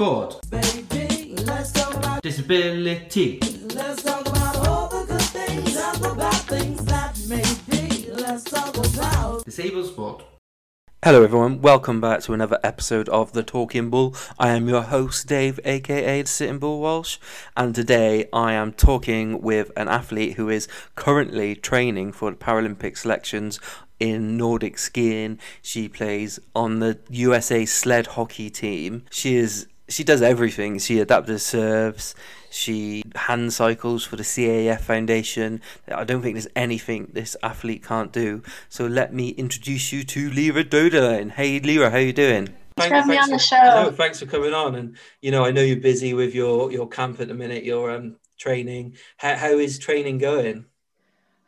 Sport. Baby, let's talk about, Disability. let's talk about all the good things and the bad things that may be. Let's talk about. Disabled sport. Hello, everyone. Welcome back to another episode of The Talking Bull. I am your host, Dave, aka the Sitting Bull Walsh, and today I am talking with an athlete who is currently training for the Paralympic selections in Nordic skiing. She plays on the USA sled hockey team. She is she does everything. She adaptive serves. She hand cycles for the CAF Foundation. I don't think there's anything this athlete can't do. So let me introduce you to Lera Doederlein. Hey, Lera, how are you doing? Thanks for having me on the show. No, thanks for coming on. And you know, I know you're busy with your your camp at the minute. Your um training. How how is training going?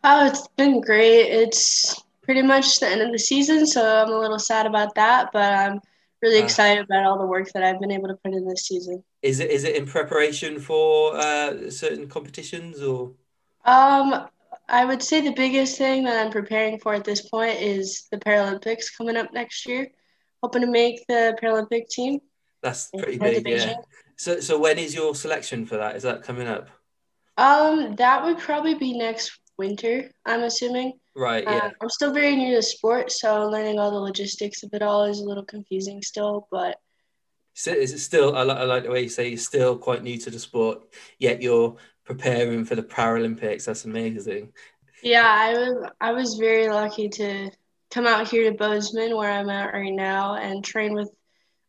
Oh, it's been great. It's pretty much the end of the season, so I'm a little sad about that, but I'm really Ah. excited about all the work that I've been able to put in this season. Is it is it in preparation for uh, certain competitions or? Um, I would say the biggest thing that I'm preparing for at this point is the Paralympics coming up next year. Hoping to make the Paralympic team. That's pretty big, yeah. So so when is your selection for that? Is that coming up? Um, that would probably be next winter, I'm assuming. Right, Uh, yeah. I'm still very new to sport, so learning all the logistics of it all is a little confusing still, but So is it still? I like, I like the way you say you're still quite new to the sport, yet you're preparing for the Paralympics. That's amazing. Yeah, I was I was very lucky to come out here to Bozeman where I'm at right now and train with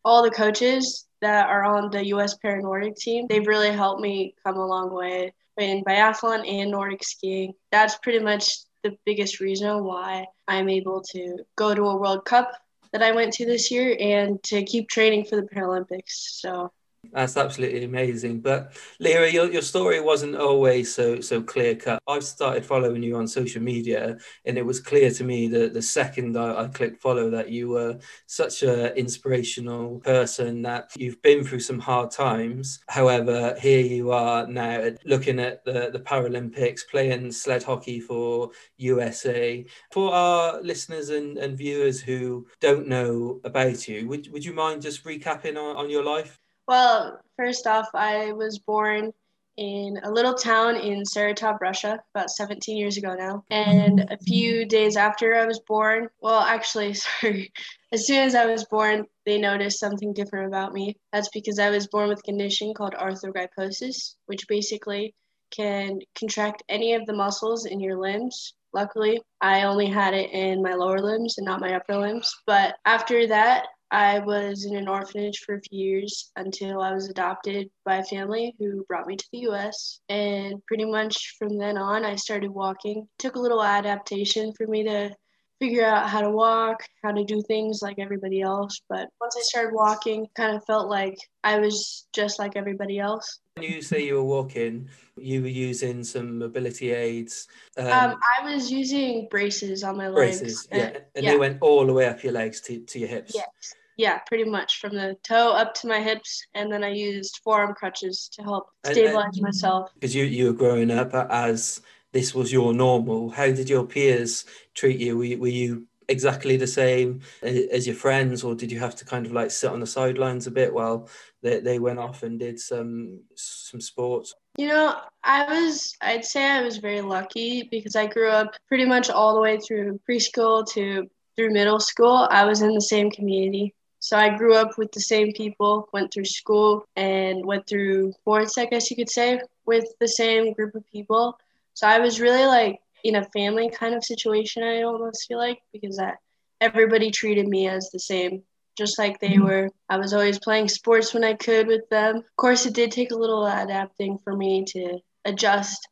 all the coaches that are on the US Para Nordic team. They've really helped me come a long way in biathlon and Nordic skiing. That's pretty much the biggest reason why I'm able to go to a World Cup that I went to this year and to keep training for the Paralympics. So That's absolutely amazing. But Lera, your, your story wasn't always so so clear cut. I've started following you on social media, and it was clear to me that the second I, I clicked follow that you were such an inspirational person that you've been through some hard times. However, here you are now looking at the, the Paralympics, playing sled hockey for USA. For our listeners and, and viewers who don't know about you, would, would you mind just recapping on, on your life? Well, first off, I was born in a little town in Saratov, Russia, about 17 years ago now. And a few days after I was born, well, actually, sorry, as soon as I was born, they noticed something different about me. That's because I was born with a condition called arthrogryposis, which basically can contract any of the muscles in your limbs. Luckily, I only had it in my lower limbs and not my upper limbs. But after that, I was in an orphanage for a few years until I was adopted by a family who brought me to the US. And pretty much from then on, I started walking. took a little adaptation for me to figure out how to walk, how to do things like everybody else. But once I started walking, kind of felt like I was just like everybody else. When you say you were walking, you were using some mobility aids, um, Um, I was using braces on my legs. braces, and- yeah, and yeah. they went all the way up your legs to, to your hips. Yes. Yeah, pretty much from the toe up to my hips, and then I used forearm crutches to help And- stabilize myself. Because you, you were growing up as this was your normal. How did your peers treat you? Were you, were you exactly the same as your friends, or did you have to kind of like sit on the sidelines a bit while they, they went off and did some some sports? You know, I was, I'd say I was very lucky because I grew up pretty much all the way through preschool to through middle school. I was in the same community. So I grew up with the same people, went through school and went through sports, I guess you could say, with the same group of people. So I was really like in a family kind of situation, I almost feel like, because I, everybody treated me as the same, just like they mm-hmm. were. I was always playing sports when I could with them. Of course, it did take a little adapting for me to adjust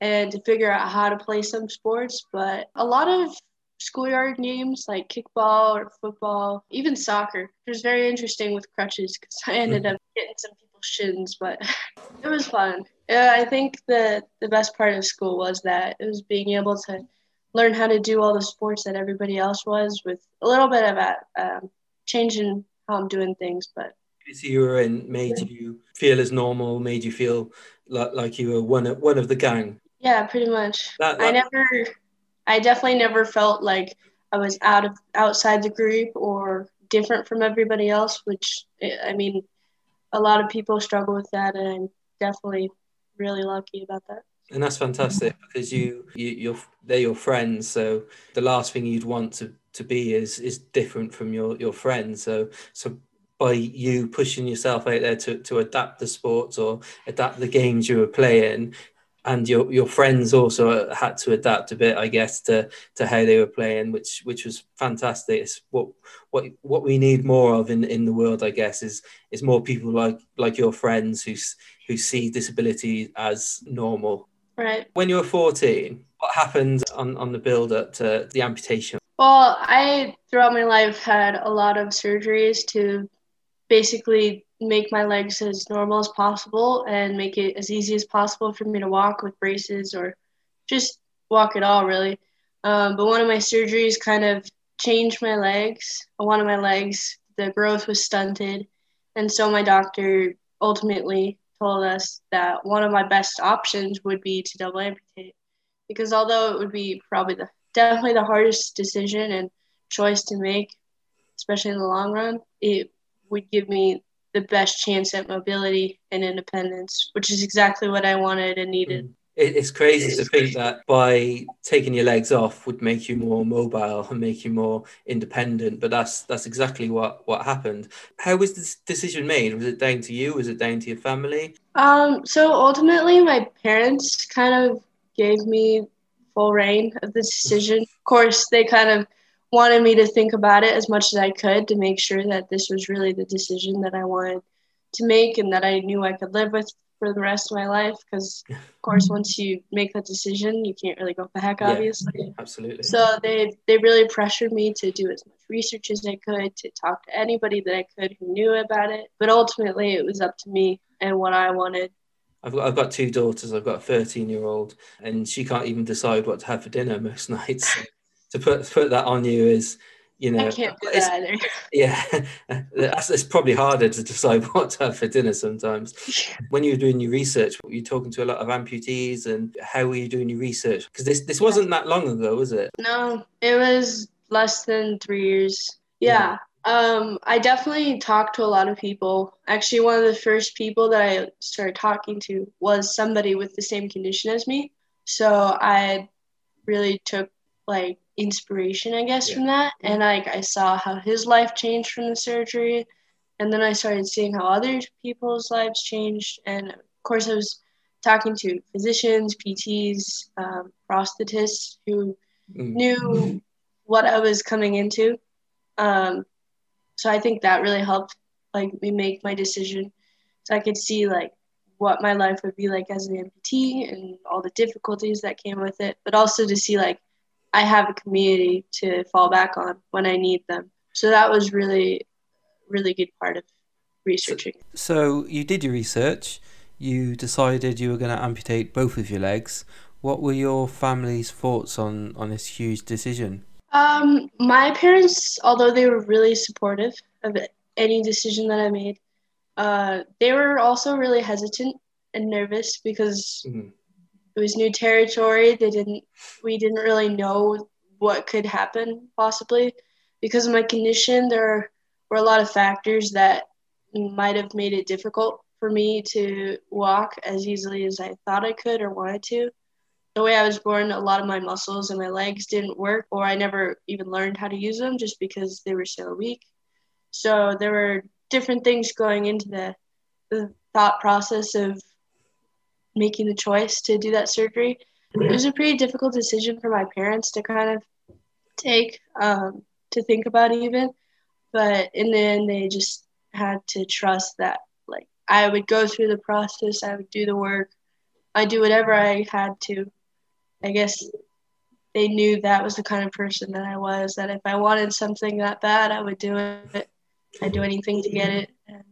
and to figure out how to play some sports, but a lot of schoolyard games like kickball or football, even soccer. It was very interesting with crutches because I ended up getting some people's shins, but it was fun. Yeah, I think the the best part of school was that it was being able to learn how to do all the sports that everybody else was with a little bit of a um, changing how I'm doing things, but you were in made you feel as normal, made you feel like, like you were one of, one of the gang. yeah, pretty much. That, I never, I definitely never felt like I was out of outside the group or different from everybody else. Which eh, I mean, a lot of people struggle with that, and I'm definitely really lucky about that. And that's fantastic because you, you you're they're your friends. So the last thing you'd want to, to be is is different from your your friends. So so by you pushing yourself out there to, to adapt the sports or adapt the games you were playing, and your your friends also had to adapt a bit, I guess, to to how they were playing, which which was fantastic. It's what what what we need more of in, in the world, I guess, is is more people like like your friends who who see disability as normal. Right. When you were fourteen, what happened on on the build up to the amputation? Well, I throughout my life had a lot of surgeries to basically make my legs as normal as possible and make it as easy as possible for me to walk with braces or just walk at all, really. Um, but one of my surgeries kind of changed my legs. One of my legs, the growth was stunted. And so my doctor ultimately told us that one of my best options would be to double amputate. Because although it would be probably the definitely the hardest decision and choice to make, especially in the long run, it would give me the best chance at mobility and independence, which is exactly what I wanted and needed. Mm. It's crazy to think that by taking your legs off would make you more mobile and make you more independent. But that's that's exactly what what happened. How was this decision made? Was it down to you? Was it down to your family? Um, so ultimately, my parents kind of gave me full rein of the decision. Of course, they kind of wanted me to think about it as much as I could to make sure that this was really the decision that I wanted to make and that I knew I could live with for the rest of my life. Because, of course, mm-hmm. once you make that decision, you can't really go back, obviously. Yeah, absolutely. So they they really pressured me to do as much research as I could, to talk to anybody that I could who knew about it. But ultimately, it was up to me and what I wanted. I've got, I've got two daughters. I've got a 13 year old, and she can't even decide what to have for dinner most nights to put put that on you is you know I can't do that either. yeah that's, it's probably harder to decide what to have for dinner sometimes when you were doing your research were you talking to a lot of amputees and how were you doing your research because this this wasn't that long ago was it No, it was less than three years. Yeah. Um, I definitely talked to a lot of people. Actually, one of the first people that I started talking to was somebody with the same condition as me. So I really took like inspiration, I guess, Yeah. from that. And like I saw how his life changed from the surgery. And then I started seeing how other people's lives changed. And of course, I was talking to physicians, PTs, um, prosthetists who Mm. knew what I was coming into. Um, so I think that really helped like me make my decision. So I could see like what my life would be like as an amputee and all the difficulties that came with it, but also to see like I have a community to fall back on when I need them. So that was really, really good part of researching. so you did your research you decided you were going to amputate both of your legs what were your family's thoughts on on this huge decision Um, my parents, although they were really supportive of any decision that I made, uh, they were also really hesitant and nervous because Mhm. It was new territory. They didn't, we didn't really know what could happen possibly because of my condition. There were a lot of factors that might have made it difficult for me to walk as easily as I thought I could or wanted to the way I was born, a lot of my muscles and my legs didn't work, or I never even learned how to use them just because they were so weak. So there were different things going into the, the thought process of making the choice to do that surgery. It was a pretty difficult decision for my parents to kind of take, um, to think about even. But in the end, they just had to trust that, like, I would go through the process, I would do the work, I do whatever I had to. I guess they knew that was the kind of person that I was. That if I wanted something that bad, I would do it. I'd do anything to get it, and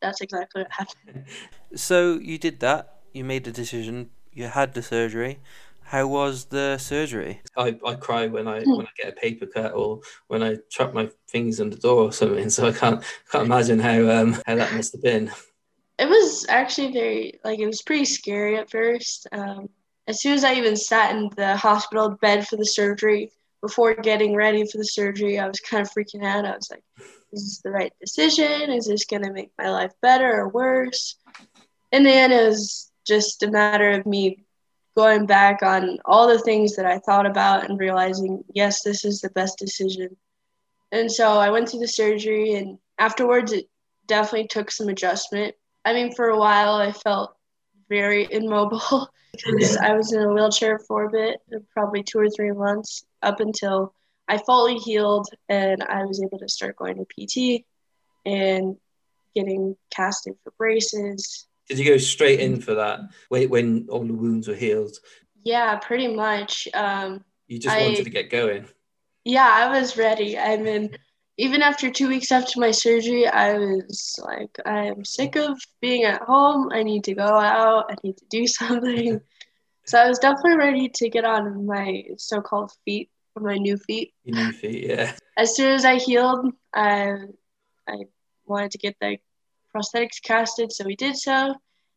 that's exactly what happened. so you did that you made the decision you had the surgery how was the surgery i, I cry when i when i get a paper cut or when i trap my fingers on the door or something so i can't can't imagine how um how that must have been It was actually very like it was pretty scary at first. Um, as soon as I even sat in the hospital bed for the surgery before getting ready for the surgery, I was kind of freaking out. I was like, is this the right decision? Is this going to make my life better or worse? In the end, it was just a matter of me going back on all the things that I thought about and realizing, yes, this is the best decision. And so I went through the surgery, and afterwards, it definitely took some adjustment. I mean, for a while, I felt very immobile because I was in a wheelchair for a bit, probably two or three months, up until I fully healed and I was able to start going to PT and getting casted for braces. Did you go straight in for that when, when all the wounds were healed? Yeah, pretty much. Um, You just I- wanted to get going. yeah, I was ready. I mean, even after two weeks after my surgery, I was like, I am sick of being at home. I need to go out. I need to do something. so I was definitely ready to get on my so called feet, my new feet. Your new feet, yeah. as soon as I healed, I I wanted to get the prosthetics casted, so we did so.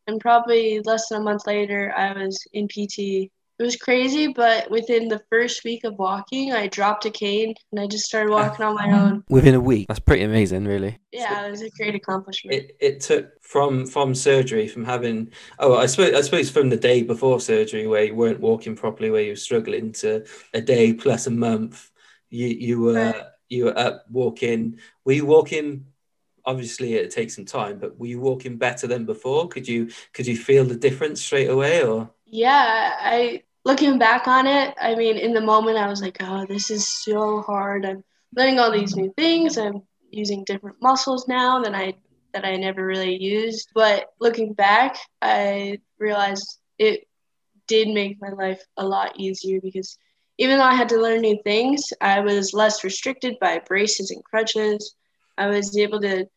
And probably less than a month later, I was in PT. It was crazy, but within the first week of walking, I dropped a cane and I just started walking on my own. Within a week. That's pretty amazing, really. Yeah, it was a great accomplishment. It, it took from from surgery from having oh I suppose I suppose from the day before surgery where you weren't walking properly where you were struggling to a day plus a month you you were Right. you were up walking were you walking obviously it takes some time but were you walking better than before could you could you feel the difference straight away or Yeah, I looking back on it, I mean, in the moment I was like, oh, this is so hard. I'm learning all these new things. I'm using different muscles now than I that I never really used. But looking back, I realized it did make my life a lot easier because even though I had to learn new things, I was less restricted by braces and crutches. I was able to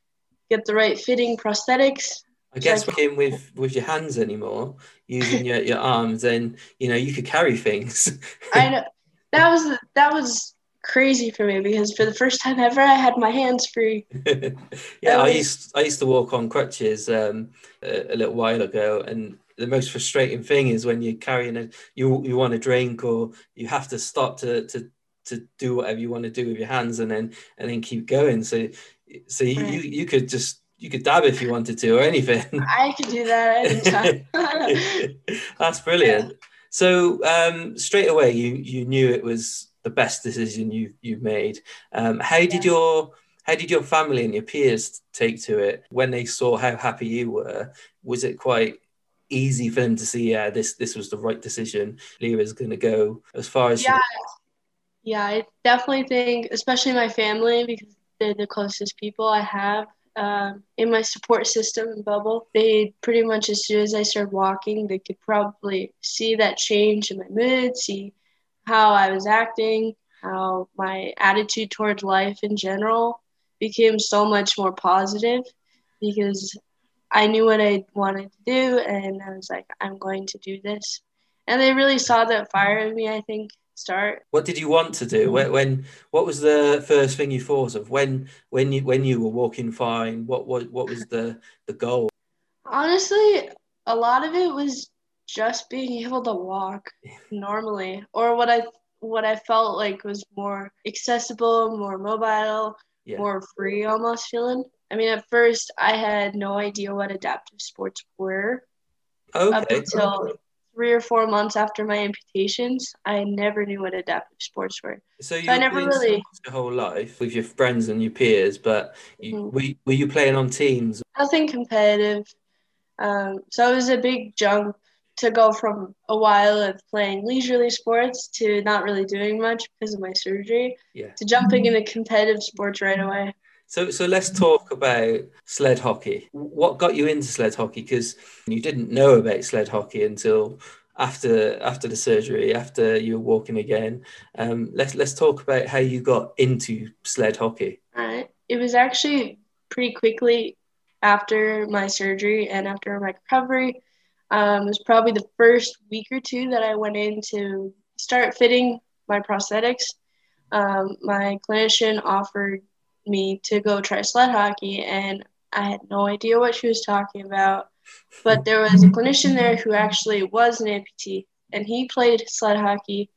get the right fitting prosthetics. I guess with with your hands anymore using your, your arms then you know you could carry things I know that was that was crazy for me because for the first time ever, I had my hands free. yeah, I used I used to walk on crutches um, a, a little while ago, and the most frustrating thing is when you're carrying a you you want a drink or you have to stop to to to do whatever you want to do with your hands, and then and then keep going. So so you Right. you, you could just you could dab if you wanted to or anything. I could do that anytime. That's brilliant. So um, straight away, you you knew it was the best decision you you've made. Um, how did Yeah. your how did your family and your peers take to it when they saw how happy you were? Was it quite easy for them to see? Yeah, this this was the right decision. Lera's going to go as far as she yeah, yeah, I definitely think, especially my family, because they're the closest people I have um, in my support system and bubble. They pretty much, as soon as I started walking, they could probably see that change in my mood, see how I was acting, how my attitude towards life in general became so much more positive because I knew what I wanted to do and I was like, I'm going to do this. And they really saw that fire in me, I think, start. What did you want to do? When, when what was the first thing you thought of when when you when you were walking fine? What what what was the the goal? Honestly, a lot of it was just being able to walk normally or what I what I felt like was more accessible, more mobile, Yeah. more free almost feeling. I mean, at first I had no idea what adaptive sports were. Up Okay. until three or four months after my amputations, I never knew what adaptive sports were. So you I were never really- sports your whole life with your friends and your peers, but you, Mhm. were, you- were you playing on teams? Nothing competitive. Um, so it was a big jump to go from a while of playing leisurely sports to not really doing much because of my surgery Yeah. to jumping into competitive sports right away. So so let's talk about sled hockey. What got you into sled hockey? Because you didn't know about sled hockey until after after the surgery, after you were walking again. Um, let's let's talk about how you got into sled hockey. Uh, it was actually pretty quickly after my surgery and after my recovery. Um, it was probably the first week or two that I went in to start fitting my prosthetics. Um, my clinician offered me to go try sled hockey, and I had no idea what she was talking about. But there was a clinician there who actually was an amputee, and he played sled hockey.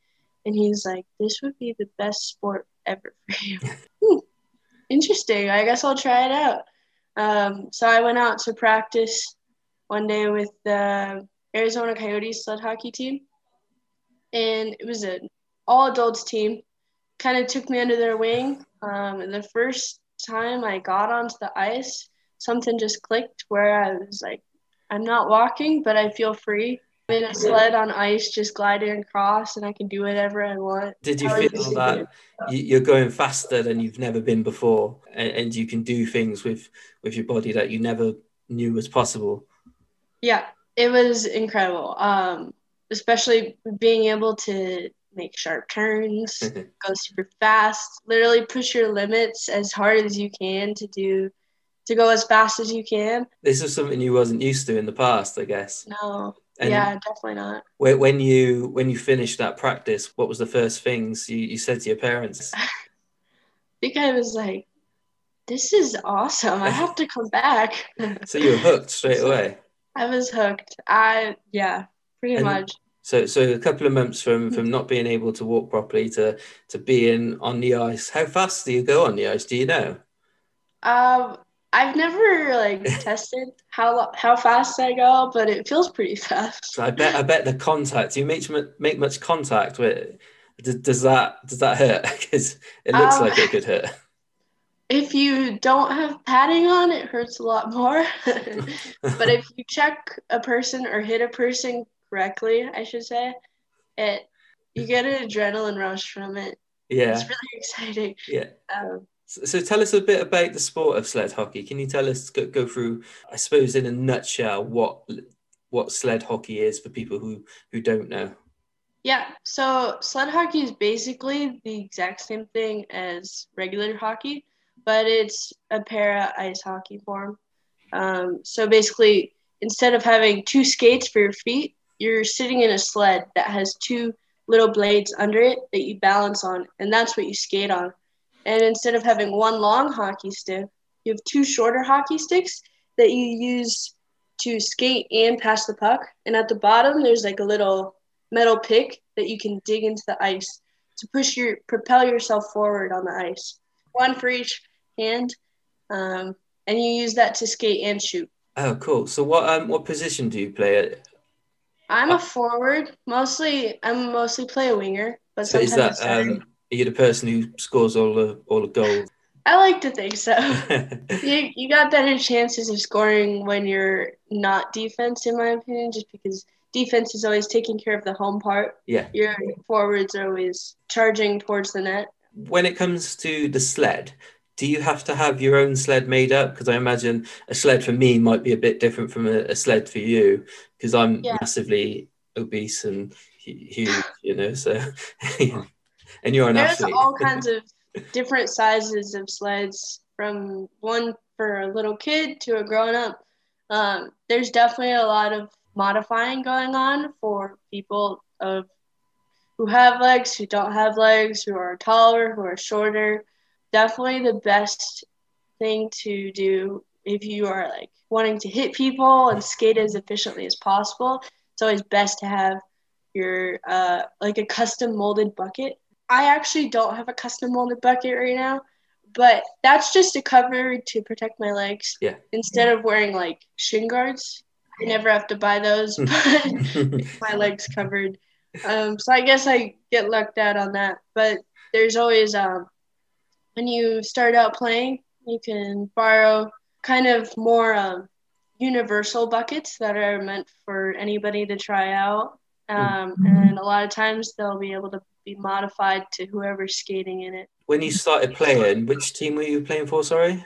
and he's like, "This would be the best sport ever for you." Hmm, Interesting. I guess I'll try it out. Um, so I went out to practice one day with the Arizona Coyotes sled hockey team, and it was an all adults team. Kind of took me under their wing. Um, the first time I got onto the ice, something just clicked where I was like, I'm not walking, but I feel free. I'm in a sled on ice, just gliding across, and I can do whatever I want. Did you feel that you- you're going faster than you've never been before, and, and you can do things with with your body that you never knew was possible? Yeah, it was incredible. Um, especially being able to make sharp turns, go super fast, literally push your limits as hard as you can to do to go as fast as you can. This is something you wasn't used to in the past, I guess. No, And yeah, definitely not. when you when you finished that practice, what was the first things you, you said to your parents? I think I was like, this is awesome. I have to come back. So you were hooked straight away. I was hooked. I yeah, pretty And- much. So so a couple of months from from not being able to walk properly to to being on the ice. How fast do you go on the ice? Do you know? Um, I've never like tested how how fast I go, but it feels pretty fast. So I bet I bet the contact. Do you make make much contact with? Does, does that does that hurt? Because it looks Um, like it could hurt. If you don't have padding on, it hurts a lot more. but if you check a person or hit a person correctly, I should say, it you get an adrenaline rush from it. yeah, It's really exciting. yeah. Um, So, so tell us a bit about the sport of sled hockey. Can you tell us go, go through, I suppose, in a nutshell, what what sled hockey is for people who who don't know? yeah, so sled hockey is basically the exact same thing as regular hockey, but it's a para ice hockey form. Um, so basically, instead of having two skates for your feet, you're sitting in a sled that has two little blades under it that you balance on, and that's what you skate on. And instead of having one long hockey stick, you have two shorter hockey sticks that you use to skate and pass the puck. And at the bottom, there's like a little metal pick that you can dig into the ice to push your propel yourself forward on the ice. One for each hand, um, and you use that to skate and shoot. Oh, cool. So what um what position do you play? I'm a forward. Mostly, I'm mostly play a winger, but So is that I um are you the person who scores all the all the goals? I like to think so. you you got better chances of scoring when you're not defense, in my opinion, just because defense is always taking care of the home part. Yeah. Your forwards are always charging towards the net. when it comes to the sled, do you have to have your own sled made up? Because I imagine a sled for me might be a bit different from a, a sled for you, because I'm Yeah. massively obese and huge, you know. So, and you're an There's athlete. all kinds of different sizes of sleds, from one for a little kid to a grown up. Um, there's definitely a lot of modifying going on for people of who have legs, who don't have legs, who are taller, who are shorter. Definitely the best thing to do if you are like wanting to hit people and skate as efficiently as possible. It's always best to have your uh, like a custom molded bucket. I actually don't have a custom molded bucket right now, but that's just a cover to protect my legs. Yeah. Instead of wearing like shin guards, I never have to buy those, but my legs covered. Um, so I guess I get lucked out on that. But there's always um, when you start out playing, you can borrow kind of more um, universal buckets that are meant for anybody to try out. Um, and a lot of times they'll be able to be modified to whoever's skating in it. when you started playing, which team were you playing for? Sorry.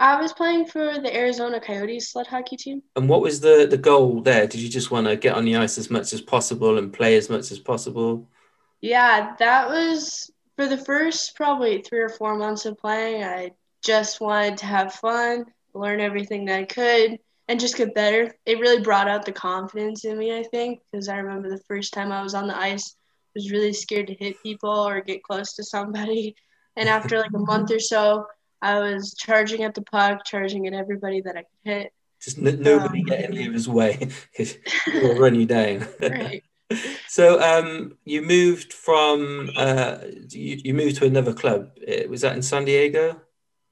I was playing for the Arizona Coyotes sled hockey team. And what was the the goal there? Did you just want to get on the ice as much as possible and play as much as possible? Yeah, that was for the first probably three or four months of playing. I just wanted to have fun, learn everything that I could, and just get better. It really brought out the confidence in me, I think, because I remember the first time I was on the ice, I was really scared to hit people or get close to somebody. And after like a month or so, I was charging at the puck, charging at everybody that I could hit. Just n- nobody um, get in other's way because will run you down. Right. So um, you moved from uh, you, you moved to another club. Was that in San Diego?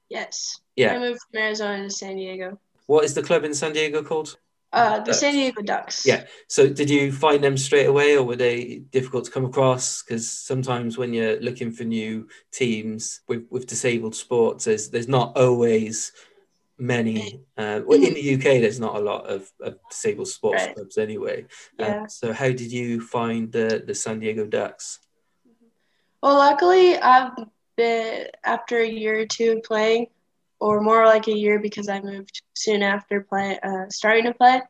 Yes. Yeah. I moved from Arizona to San Diego. What is the club in San Diego called? Uh, the San. Diego Ducks. Yeah. So did you find them straight away, or were they difficult to come across? Because sometimes when you're looking for new teams with, with disabled sports, there's there's not always many. Uh, well, in the UK, there's not a lot of, of disabled sports Right. clubs anyway. Uh, Yeah. so how did you find the the San Diego Ducks? Well, luckily, I've been after a year or two of playing, or more like a year because I moved soon after play, uh, starting to play.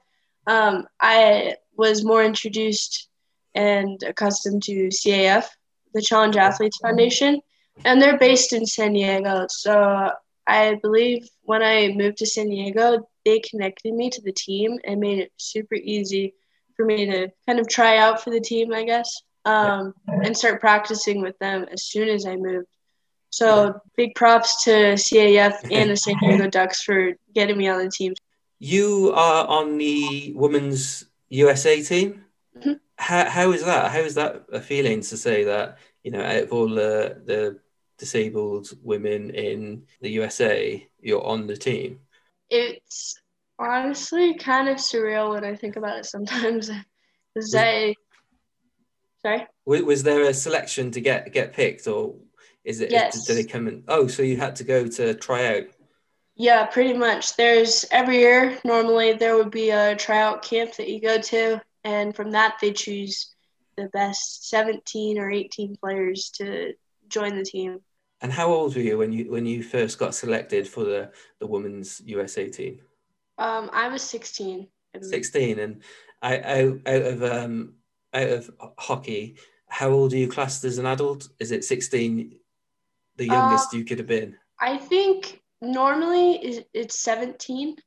Um, I was more introduced and accustomed to CAF, the Challenged Athletes Foundation, and they're based in San Diego. So I believe when I moved to San Diego, they connected me to the team and made it super easy for me to kind of try out for the team, I guess, um, and start practicing with them as soon as I moved. So big props to CAF and the San Diego Ducks for getting me on the team. You are on the women's USA team. Mhm. How, how is that? How is that a feeling to say that you know out of all the the disabled women in the USA, you're on the team? It's honestly kind of surreal when I think about it sometimes. Because I, sorry. Was, was there a selection to get get picked, or is it? Yes. Did they come in? Oh, so you had to go to try out. Yeah, pretty much. There's every year, normally there would be a tryout camp that you go to, and from that they choose the best 17 or 18 players to join the team. And how old were you when you when you first got selected for the the women's USA team? Um, I was 16. 16 and I, out, out of um out of hockey how old are you classed as an adult is it 16 the youngest you could have been I think normally it's 17,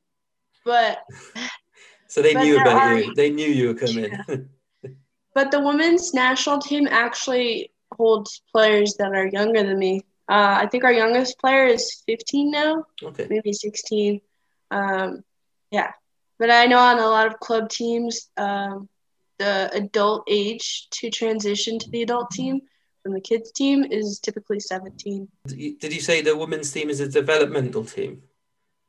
but so they But knew about are- you they knew you were coming but the women's national team actually holds players that are younger than me. Uh, I think our youngest player is 15 now. okay maybe 16. Um, yeah. But I know on a lot of club teams, um, the adult age to transition to the adult team from the kids team is typically 17. did you- say the women's team is a developmental team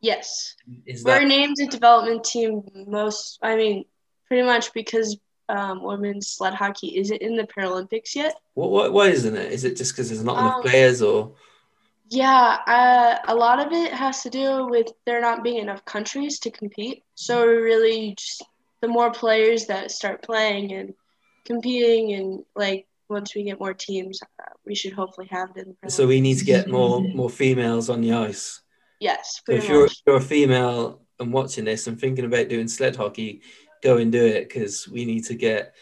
Yes. is We're named a development team most, I mean, pretty much because um, women's sled hockey isn't in the Paralympics yet. what, what why isn't it is it just because there's not enough Um, players or Yeah, uh, a lot of it has to do with there not being enough countries to compete. So really, just the more players that start playing and competing, and like once we get more teams, uh, we should hopefully have it in the. so we need to get more more females on the ice yes, So if you're, much. you're a female and watching this and thinking about doing sled hockey, go and do it because we need to get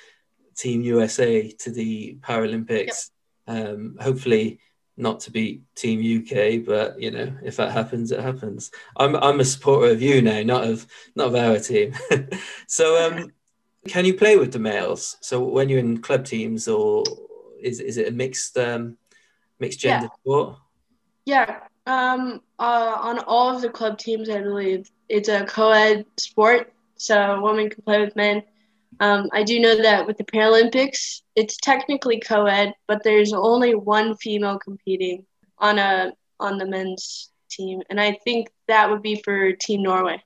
Team USA to the Paralympics. Um, hopefully not to beat Team UK, but you know if that happens, it happens. I'm I'm a supporter of you now, not of not of our team. so um, can you play with the males? So when you're in club teams, or is is it a mixed um, mixed gender sport? Yeah. Um. Uh. On all of the club teams, I believe it's a co-ed sport, so women can play with men. Um, I do know that with the Paralympics, it's technically co-ed, but there's only one female competing on a on the men's team, and I think that would be for Team Norway.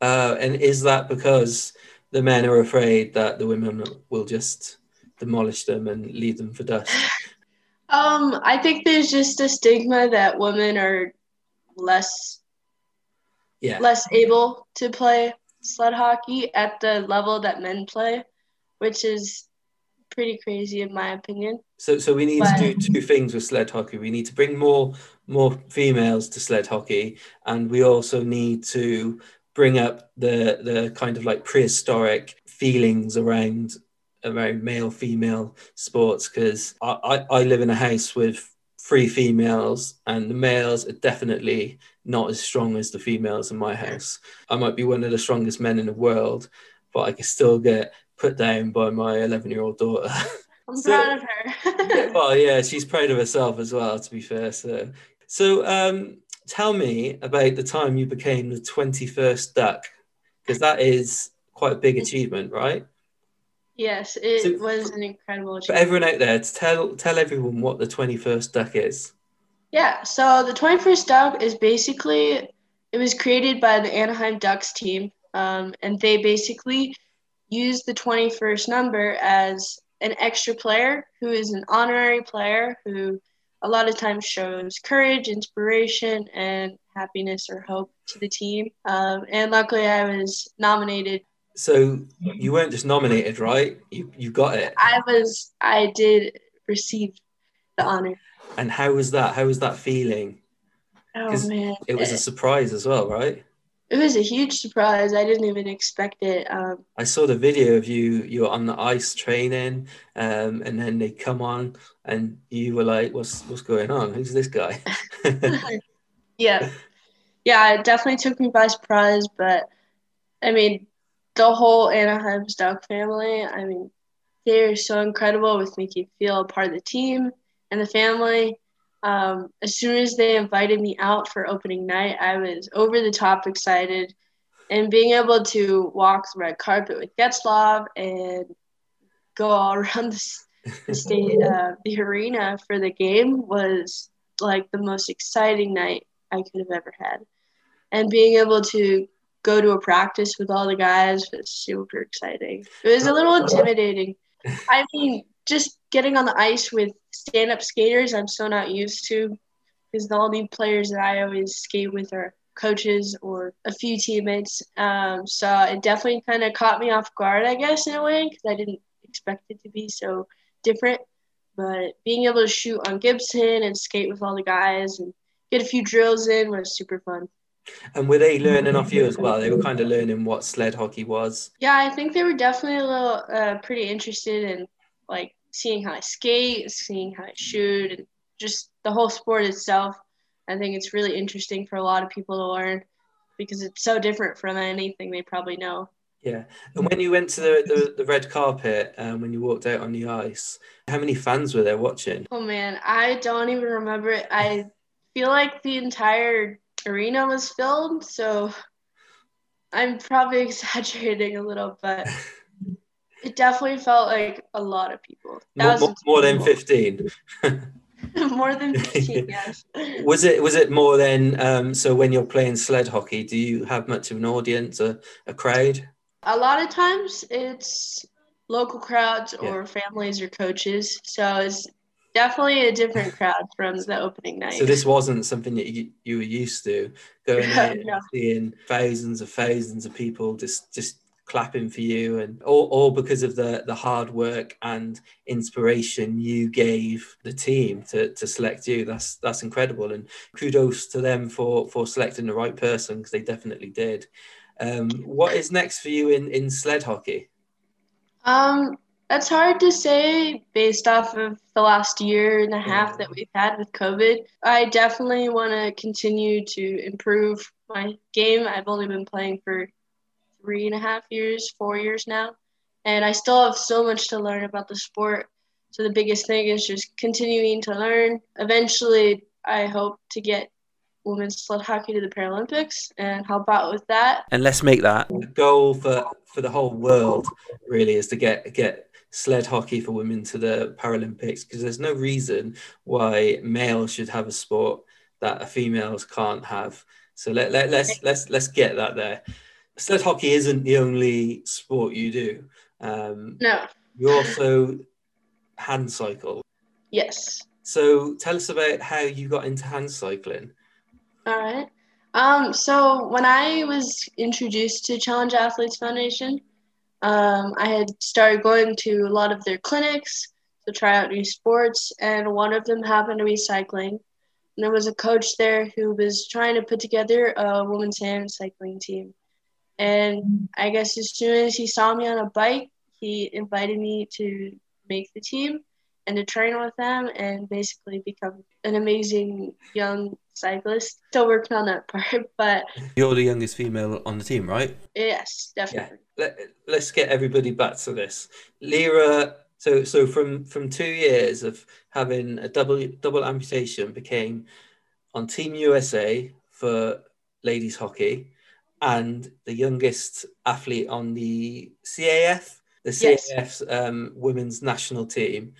Uh, and is that because the men are afraid that the women will just demolish them and leave them for dust? Um, I think there's just a stigma that women are less Yeah. less able to play sled hockey at the level that men play, which is pretty crazy in my opinion. So, so we need to do two things with sled hockey. We need to bring more more females to sled hockey, and we also need to bring up the the kind of like prehistoric feelings around around male female sports. Because I, I I live in a house with three females, and the males are definitely not as strong as the females in my house. I might be one of the strongest men in the world, but I can still get put down by my 11 year old daughter. I'm So- proud of her. well, yeah, she's proud of herself as well, to be fair. So, so um, tell me about the time you became the 21st duck, because that is quite a big achievement, right? Yes, it So- was an incredible For achievement. everyone out there, tell tell everyone what the twenty first duck is. Yeah, so the 21st Duck is basically, it was created by the Anaheim Ducks team, um, and they basically use the 21st number as an extra player who is an honorary player who a lot of times shows courage, inspiration, and happiness or hope to the team. Um, and luckily, I was nominated. So you weren't just nominated, right? You you got it. I was, I did receive the honor. And how was that? How was that feeling? Oh man, It was a surprise as well, right? it was a huge surprise. I didn't even expect it. Um, I saw the video of you. You were on the ice training, um, and then they come on, and you were like, "What's what's going on? Who's this guy?" yeah, yeah, it definitely took me by surprise. But I mean, the whole Anaheim Duck family. I mean, they're so incredible with making you feel a part of the team and the family. Um, as soon as they invited me out for opening night, I was over the top excited, and being able to walk the red carpet with Getzlaf and go all around the, the state, uh, the arena for the game was like the most exciting night I could have ever had. And being able to go to a practice with all the guys was super exciting. It was a little intimidating. I mean, just getting on the ice with stand up skaters, I'm so not used to because the only players that I always skate with are coaches or a few teammates. Um, so it definitely kind of caught me off guard, I guess, in a way, because I didn't expect it to be so different. But being able to shoot on Gibson and skate with all the guys and get a few drills in was super fun. and were they learning off you as well? They were kind of learning what sled hockey was. Yeah, I think they were definitely a little uh, pretty interested in like seeing how I skate, seeing how I shoot, and just the whole sport itself. I think it's really interesting for a lot of people to learn because it's so different from anything they probably know. Yeah. And when you went to the, the, the red carpet, um, when you walked out on the ice, how many fans were there watching? Oh man, I don't even remember it. I feel like the entire arena was filled, so I'm probably exaggerating a little, but it definitely felt like a lot of people. More, more, more than 15. more than 15 yes Was it was it more than um, so when you're playing sled hockey, do you have much of an audience, a, a crowd? a lot of times it's local crowds Yeah. or families or coaches so it's definitely a different crowd from the opening night So this wasn't something that you, you were used to going out and seeing thousands of thousands of people just just clapping for you and all, all because of the the hard work and inspiration you gave the team to, to select you. That's that's incredible. And kudos to them for for selecting the right person because they definitely did. Um, what is next for you in in sled hockey? Um that's hard to say based off of the last year and a half that we've had with covid. I definitely want to continue to improve my game. I've only been playing for three and a half years four years now. And i still have so much to learn about the sport. So the biggest thing is just continuing to learn. Eventually i hope to get women's sled hockey to the paralympics. And help out with that? And let's make that. The goal for for the whole world really is to get get sled hockey for women to the paralympics because there's no reason why males should have a sport that females can't have. So let, let, let's let's let's get that there sled hockey isn't the only sport you do um, no you also hand cycle yes so tell us about how you got into hand cycling All right. Um, so when I was introduced to Challenged Athletes Foundation, um, I had started going to a lot of their clinics to try out new sports, and one of them happened to be cycling. And there was a coach there who was trying to put together a women's hand cycling team. And I guess as soon as he saw me on a bike, he invited me to make the team and to train with them and basically become an amazing young cyclist. Still working on that part, but you're the youngest female on the team right yes, definitely. Let, let's get everybody back to this. Lera, so so from from two years of having a double double amputation, became on Team USA for ladies hockey, and the youngest athlete on the CAF the Yes. CAF's um, women's national team.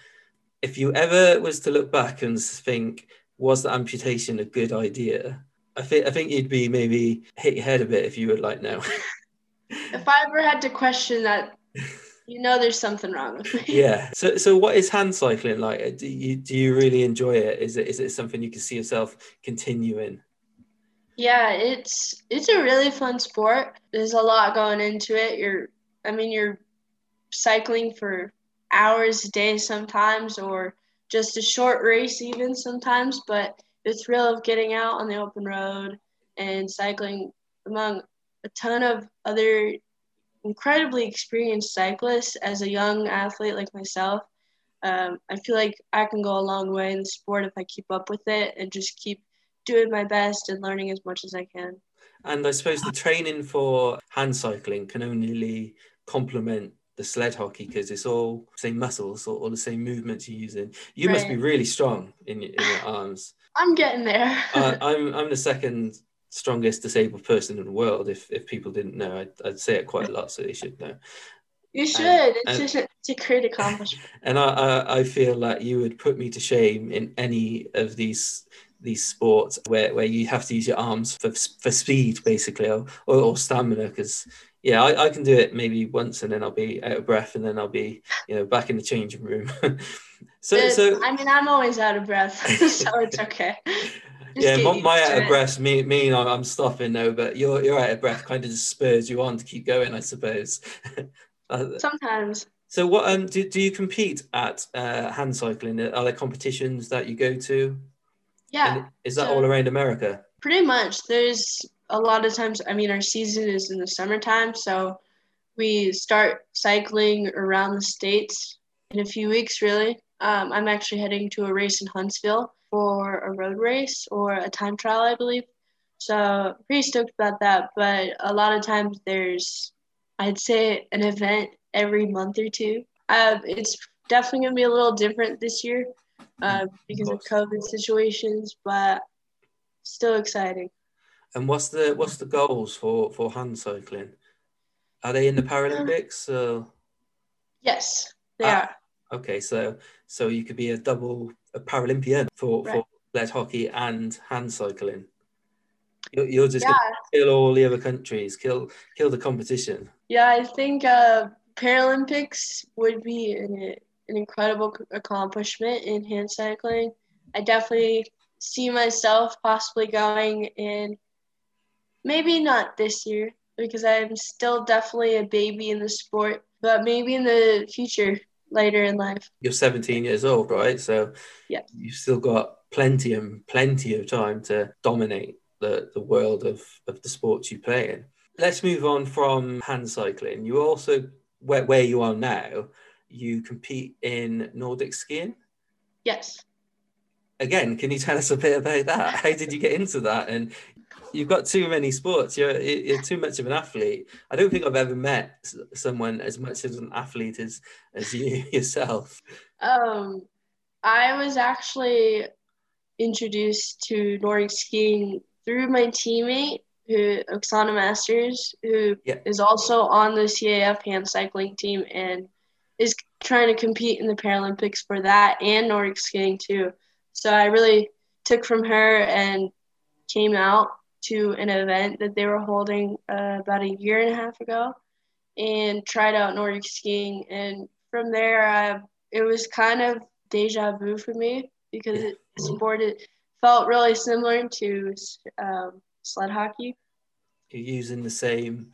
If you ever was to look back and think, was the amputation a good idea? I think I think you'd be maybe hit your head a bit if you were like, no. If I ever had to question that, you know, there's something wrong with me. yeah. So so what is hand cycling like? Do you do you really enjoy it? Is it is it something you can see yourself continuing? Yeah, it's it's a really fun sport. There's a lot going into it. You're, I mean, you're cycling for hours a day sometimes, or just a short race even sometimes. But the thrill of getting out on the open road and cycling among a ton of other incredibly experienced cyclists as a young athlete like myself, um, I feel like I can go a long way in the sport if I keep up with it and just keep doing my best and learning as much as I can. And I suppose the training for hand cycling can only complement the sled hockey because it's all same muscles or all the same movements you're using. You must be really strong in your, in your arms. I'm getting there. uh, I'm I'm the second strongest disabled person in the world. If if people didn't know, I'd, I'd say it quite a lot, so they should know. you should. and- it's just a, it's a great accomplishment. And I, I I feel like you would put me to shame in any of these these sports where, where you have to use your arms for for speed basically or or, or stamina because. Yeah, I, I can do it maybe once and then I'll be out of breath and then I'll be, you know, back in the changing room. so, But, so I mean, I'm always out of breath, so it's okay. Just yeah, my, my out of breath me mean I'm I'm stopping now, but your your out of breath kind of just spurs you on to keep going, I suppose. Uh, Sometimes. so what um do, do you compete at uh, hand cycling? Are there competitions that you go to? Yeah, And is that so- all around America? pretty much. There's a lot of times, I mean, our season is in the summertime, so we start cycling around the states in a few weeks, really. Um, I'm actually heading to a race in Huntsville for a road race or a time trial, I believe. So pretty stoked about that. But a lot of times there's, I'd say, an event every month or two. Uh, it's definitely gonna be a little different this year uh, because of COVID situations, but still exciting. And what's the what's the goals for for hand cycling? Are they in the Paralympics? Uh, Yes, they Ah, are. okay, so so you could be a double a Paralympian for Right. for sled hockey and hand cycling. You're, you're just Yeah, kill all the other countries, kill kill the competition. yeah. I think uh, Paralympics would be an, an incredible accomplishment in hand cycling. I definitely see myself possibly going in, maybe not this year because I'm still definitely a baby in the sport, but maybe in the future, later in life. You're 17 years old, right? So Yeah. you've still got plenty and plenty of time to dominate the, the world of, of the sports you play in. Let's move on from hand cycling. You also where, where you are now, you compete in Nordic skiing. Yes. Again, can you tell us a bit about that? How did you get into that? And you've got too many sports. You're you're too much of an athlete. I don't think I've ever met someone as much as an athlete as as you yourself. Um, I was actually introduced to Nordic skiing through my teammate, who Oksana Masters, who is Yeah. also on the CAF hand cycling team and is trying to compete in the Paralympics for that and Nordic skiing too. So I really took from her and came out to an event that they were holding uh, about a year and a half ago and tried out Nordic skiing. And from there, I, it was kind of deja vu for me because it, sport felt really similar to um, sled hockey. You're using the same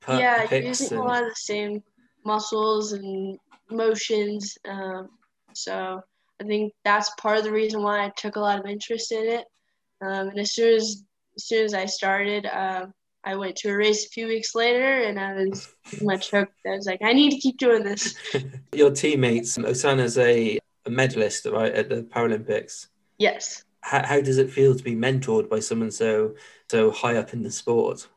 per- yeah, using a lot of the same muscles and motions. Um, so I think that's part of the reason why I took a lot of interest in it. Um, and as soon as as soon as I started, um, I went to a race a few weeks later, and I was pretty much hooked. I was like, I need to keep doing this. Your teammates, Oksana's a, a medalist, right, at the Paralympics. Yes. How, how does it feel to be mentored by someone so so high up in the sport?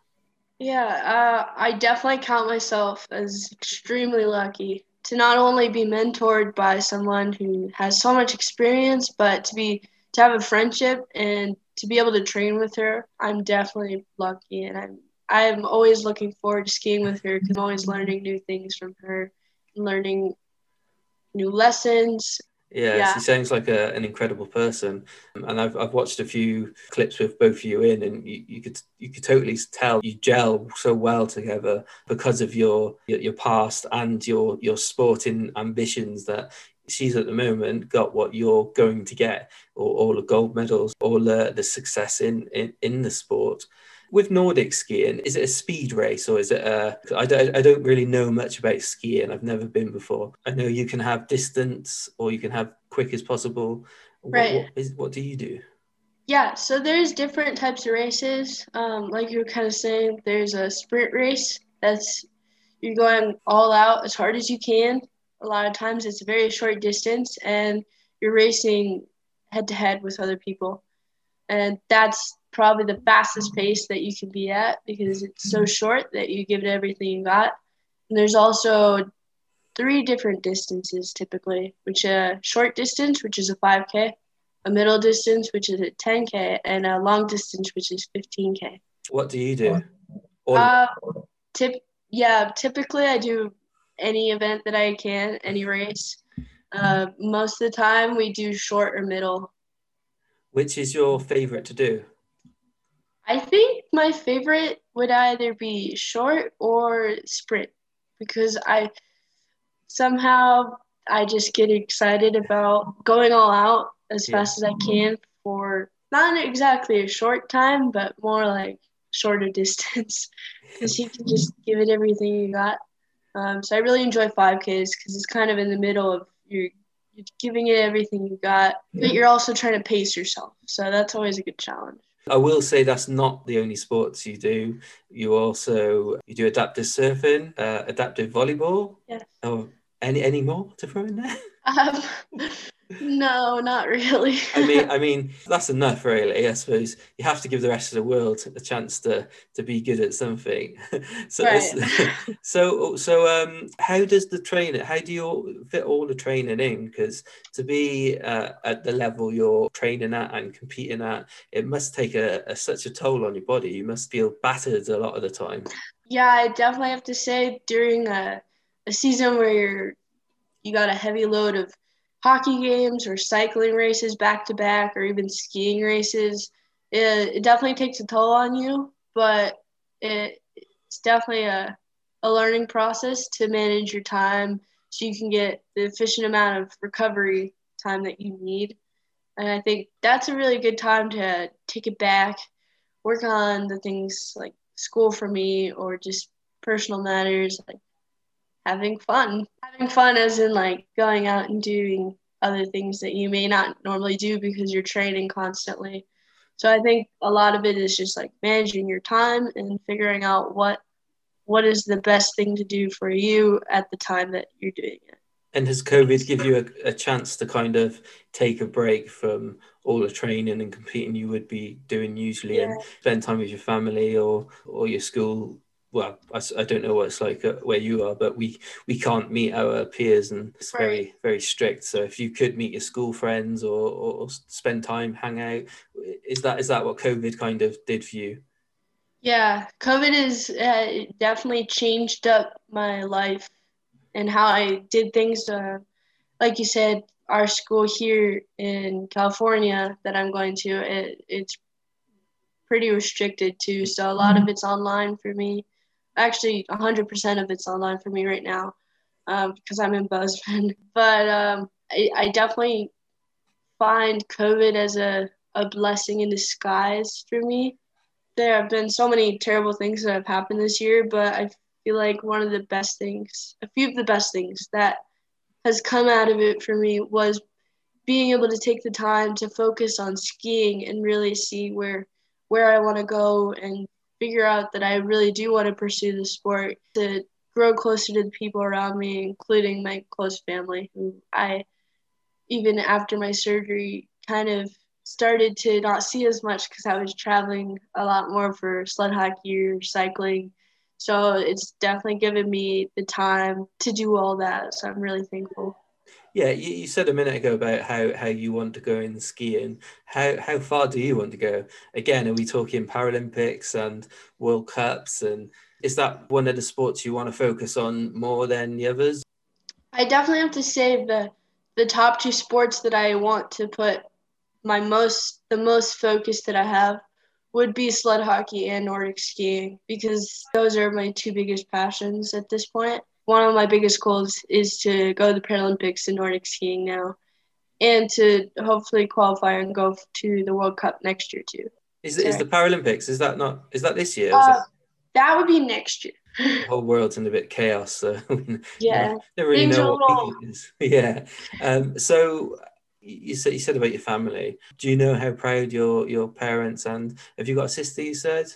Yeah, uh, I definitely count myself as extremely lucky to not only be mentored by someone who has so much experience, but to be to have a friendship and to be able to train with her. I'm definitely lucky, and I'm I'm always looking forward to skiing with her because I'm always learning new things from her learning new lessons. Yeah, Yeah. she sounds like a, an incredible person, and I've I've watched a few clips with both of you in, and you, you could you could totally tell you gel so well together because of your your, your past and your your sporting ambitions. That she's at the moment got what you're going to get, or all the gold medals, all the, the success in, in in the sport. With Nordic skiing, is it a speed race or is it a? I don't, I don't really know much about skiing. I've never been before. I know you can have distance or you can have quick as possible. What, Right. what, is, what do you do? Yeah, so there's different types of races. Um, like you were kind of saying, there's a sprint race that's you're going all out as hard as you can. A lot of times it's a very short distance and you're racing head to head with other people. And that's probably the fastest pace that you can be at because it's so short that you give it everything you got. And there's also three different distances typically, which a short distance, which is a 5K, a middle distance, which is a 10K, and a long distance, which is 15K. What do you do? Uh, tip, yeah, typically I do any event that I can, any race. Uh, most of the time we do short or middle. which is your favorite to do? I think my favorite would either be short or sprint because I somehow I just get excited about going all out as Yeah. fast as I can for not exactly a short time, but more like shorter distance because you can just give it everything you got. Um, so I really enjoy 5Ks because it's kind of in the middle of you're, you're giving it everything you got, but you're also trying to pace yourself. So that's always a good challenge. I will say that's not the only sports you do. You also you do adaptive surfing, uh, adaptive volleyball. Yes. Oh, any any more to throw in there? Um, no, not really. I mean, I mean that's enough, really. I suppose you have to give the rest of the world a chance to to be good at something. so, Right. so, so, um, how does the training? How do you fit all the training in? Because to be uh, at the level you're training at and competing at, it must take a, a such a toll on your body. You must feel battered a lot of the time. yeah, I definitely have to say during a, a season where you're you got a heavy load of hockey games or cycling races back to back or even skiing races, it, it definitely takes a toll on you. But it, it's definitely a a learning process to manage your time so you can get the efficient amount of recovery time that you need. And I think that's a really good time to take it back, work on the things like school for me or just personal matters like having fun. Having fun as in like going out and doing other things that you may not normally do because you're training constantly. So I think a lot of it is just like managing your time and figuring out what what is the best thing to do for you at the time that you're doing it. And has COVID give you a, a chance to kind of take a break from all the training and competing you would be doing usually and spend time with your family or or your school? Well, I don't know what it's like where you are, but we we can't meet our peers and it's very very strict. So if you could meet your school friends or, or spend time, hang out, is that is that what COVID kind of did for you? Yeah, COVID has uh, definitely changed up my life and how I did things. Uh, like you said, our school here in California that I'm going to, it, it's pretty restricted too. So a lot of it's online for me. Actually, 100% of it's online for me right now um, because I'm in Bozeman. But um, I, I definitely find COVID as a, a blessing in disguise for me there have been so many terrible things that have happened this year, but I feel like one of the best things, a few of the best things that has come out of it for me was being able to take the time to focus on skiing and really see where where I want to go and figure out that I really do want to pursue the sport to grow closer to the people around me, including my close family, who I even after my surgery kind of started to not see as much because I was traveling a lot more for sled hockey or cycling. So it's definitely given me the time to do all that. So I'm really thankful. Yeah, you, you said a minute ago about how, how you want to go in skiing. How how far do you want to go? Again, are we talking Paralympics and World Cups? And is that one of the sports you want to focus on more than the others? I definitely have to say the the top two sports that I want to put my most the most focus that I have would be sled hockey and Nordic skiing because those are my two biggest passions at this point. One of my biggest goals is to go to the Paralympics in Nordic skiing now and to hopefully qualify and go to the World Cup next year too. Is, is the Paralympics? Is that not? Is that this year? Uh, that would be next year. the whole world's in a bit chaos, so Yeah. don't really Things know are what a is. Yeah. Um, so you said you said about your family. Do you know how proud your your parents and have you got a sister? You said.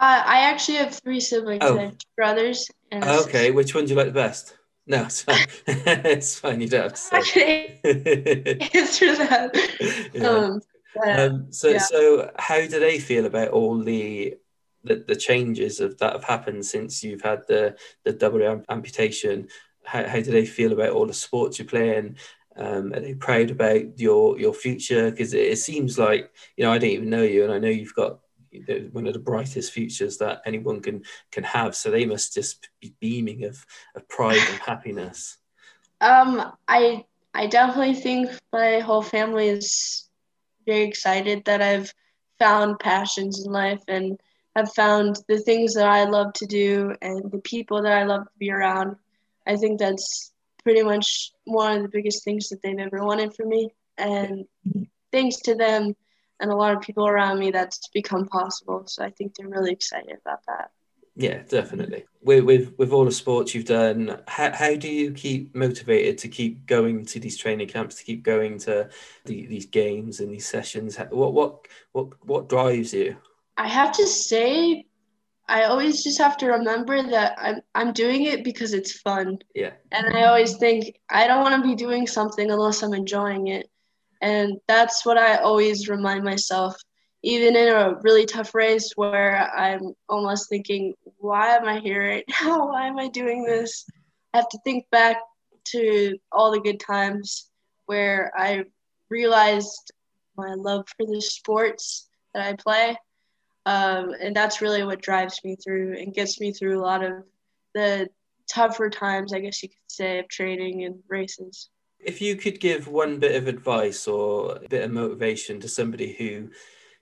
Uh, I actually have three siblings. Oh. I have two brothers and Okay, which one do you like the best? No, it's fine. it's fine. You don't have to. Say. answer that. Yeah. Um, but, Um, so, yeah. so how do they feel about all the, the the changes of that have happened since you've had the the double amputation? How, how do they feel about all the sports you're playing? Um, are they proud about your your future? Because it, it seems like you know I don't even know you, and I know you've got you one of the brightest futures that anyone can can have. So they must just be beaming of of pride and happiness. um, I I definitely think my whole family is very excited that I've found passions in life and have found the things that I love to do and the people that I love to be around. I think that's pretty much one of the biggest things that they've ever wanted for me. And thanks to them and a lot of people around me, that's become possible. So I think they're really excited about that. Yeah, definitely. With with with all the sports you've done, how, how do you keep motivated to keep going to these training camps, to keep going to the, these games and these sessions? What what what what drives you? I have to say, I always just have to remember that I'm I'm doing it because it's fun. Yeah. And I always think I don't want to be doing something unless I'm enjoying it. And that's what I always remind myself, even in a really tough race where I'm almost thinking, why am I here right now? Why am I doing this? I have to think back to all the good times where I realized my love for the sports that I play. Um, and that's really what drives me through and gets me through a lot of the tougher times, I guess you could say, of training and races. If you could give one bit of advice or a bit of motivation to somebody who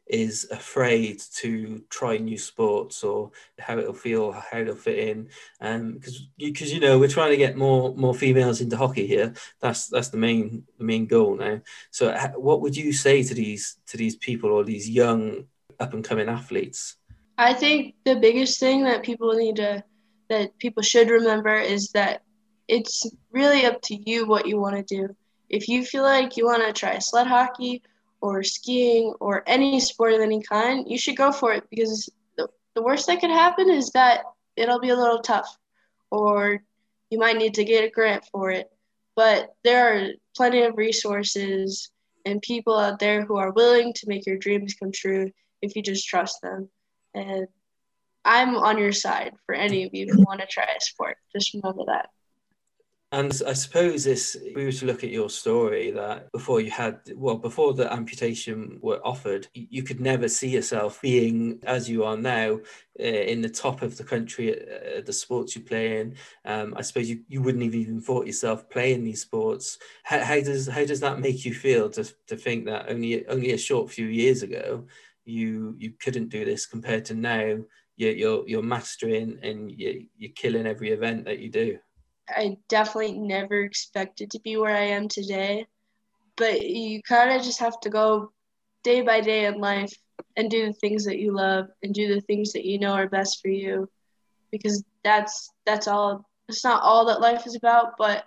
is afraid to try new sports or how it'll feel, how it'll fit in, um, because because you know we're trying to get more more females into hockey here. That's that's the main the main goal now. So what would you say to these to these people or these young up and coming athletes? I think the biggest thing that people need to, that people should remember is that it's really up to you what you want to do. If you feel like you want to try sled hockey or skiing or any sport of any kind, you should go for it because the, the worst that could happen is that it'll be a little tough or you might need to get a grant for it. But there are plenty of resources and people out there who are willing to make your dreams come true if you just trust them. And I'm on your side for any of you who want to try a sport. Just remember that. And I suppose this, if we were to look at your story, that before you had, well, before the amputation were offered, you could never see yourself being as you are now uh, in the top of the country at, at the sports you play in. Um, I suppose you, you wouldn't have even thought yourself playing these sports. How, how does how does that make you feel to, to think that only only a short few years ago you you couldn't do this compared to now you're you're, you're mastering and you, you're killing every event that you do. I definitely never expected to be where I am today, but you kind of just have to go day by day in life and do the things that you love and do the things that you know are best for you because that's that's all it's not all that life is about but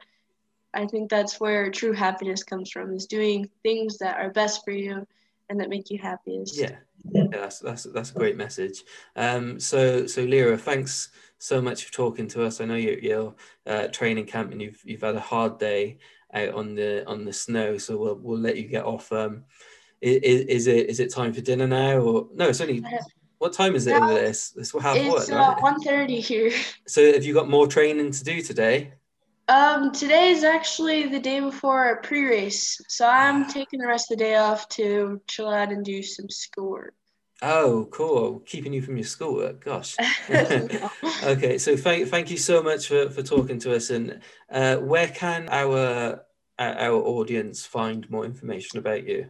i think that's where true happiness comes from is doing things that are best for you and that make you happiest Yeah, yeah, that's that's that's a great message. Um, so so Lera, thanks so much for talking to us. I know you're, you're uh, training camp and you've you've had a hard day out on the on the snow, so we'll we'll let you get off. Um, is, is it is it time for dinner now or no? It's only what time is it No, over there? It's, it's half it's one, uh, right? 1.30 here So have you got more training to do today? Um, today is actually the day before our pre-race, so I'm taking the rest of the day off to chill out and do some schoolwork. Oh, cool. Keeping you from your schoolwork. Gosh. okay, so thank thank you so much for, for talking to us. And uh, where can our our audience find more information about you?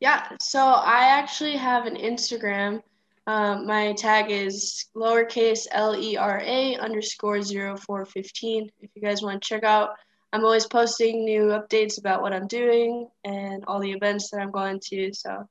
Yeah, so I actually have an Instagram. Um, my tag is lowercase L E R A underscore zero four fifteen. If you guys want to check out, I'm always posting new updates about what I'm doing and all the events that I'm going to. So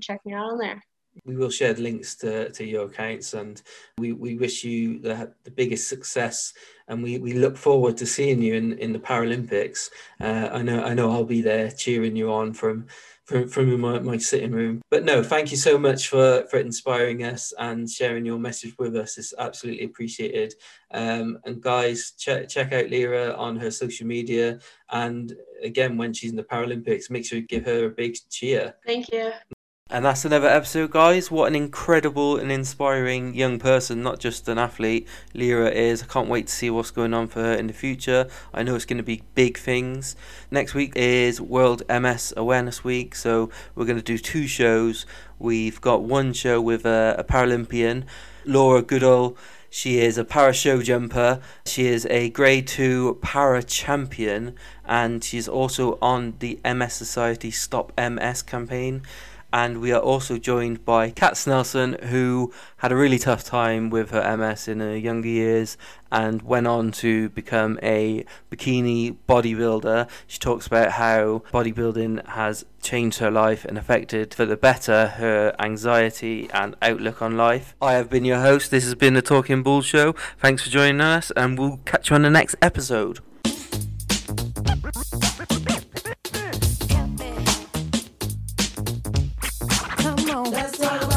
check me out on there. We will share the links to, to your accounts and we, we wish you the, the biggest success and we, we look forward to seeing you in, in the Paralympics. Uh, I know I know I'll be there cheering you on from from, from my, my sitting room. But no, thank you so much for, for inspiring us and sharing your message with us. It's absolutely appreciated. Um, and guys, check, check out Lera on her social media. And again, when she's in the Paralympics, make sure you give her a big cheer. Thank you. And that's another episode, guys. What an incredible and inspiring young person, not just an athlete. Lera is. I can't wait to see what's going on for her in the future. I know it's going to be big things. Next week is World MS Awareness Week, so we're going to do two shows. We've got one show with a, a Paralympian, Laura Goodall. She is a para show jumper. She is a grade 2 para champion, and she's also on the MS Society Stop MS campaign and we are also joined by Kat Snelson, who had a really tough time with her MS in her younger years and went on to become a bikini bodybuilder. She talks about how bodybuilding has changed her life and affected for the better her anxiety and outlook on life. I have been your host. This has been the Talking Bull Show. Thanks for joining us, and we'll catch you on the next episode.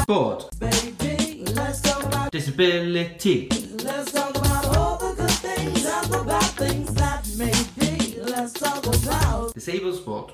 Sport. baby. Let's talk about Disability. let's talk about all the good things and the bad things that may be. Let's talk about Disabled sport.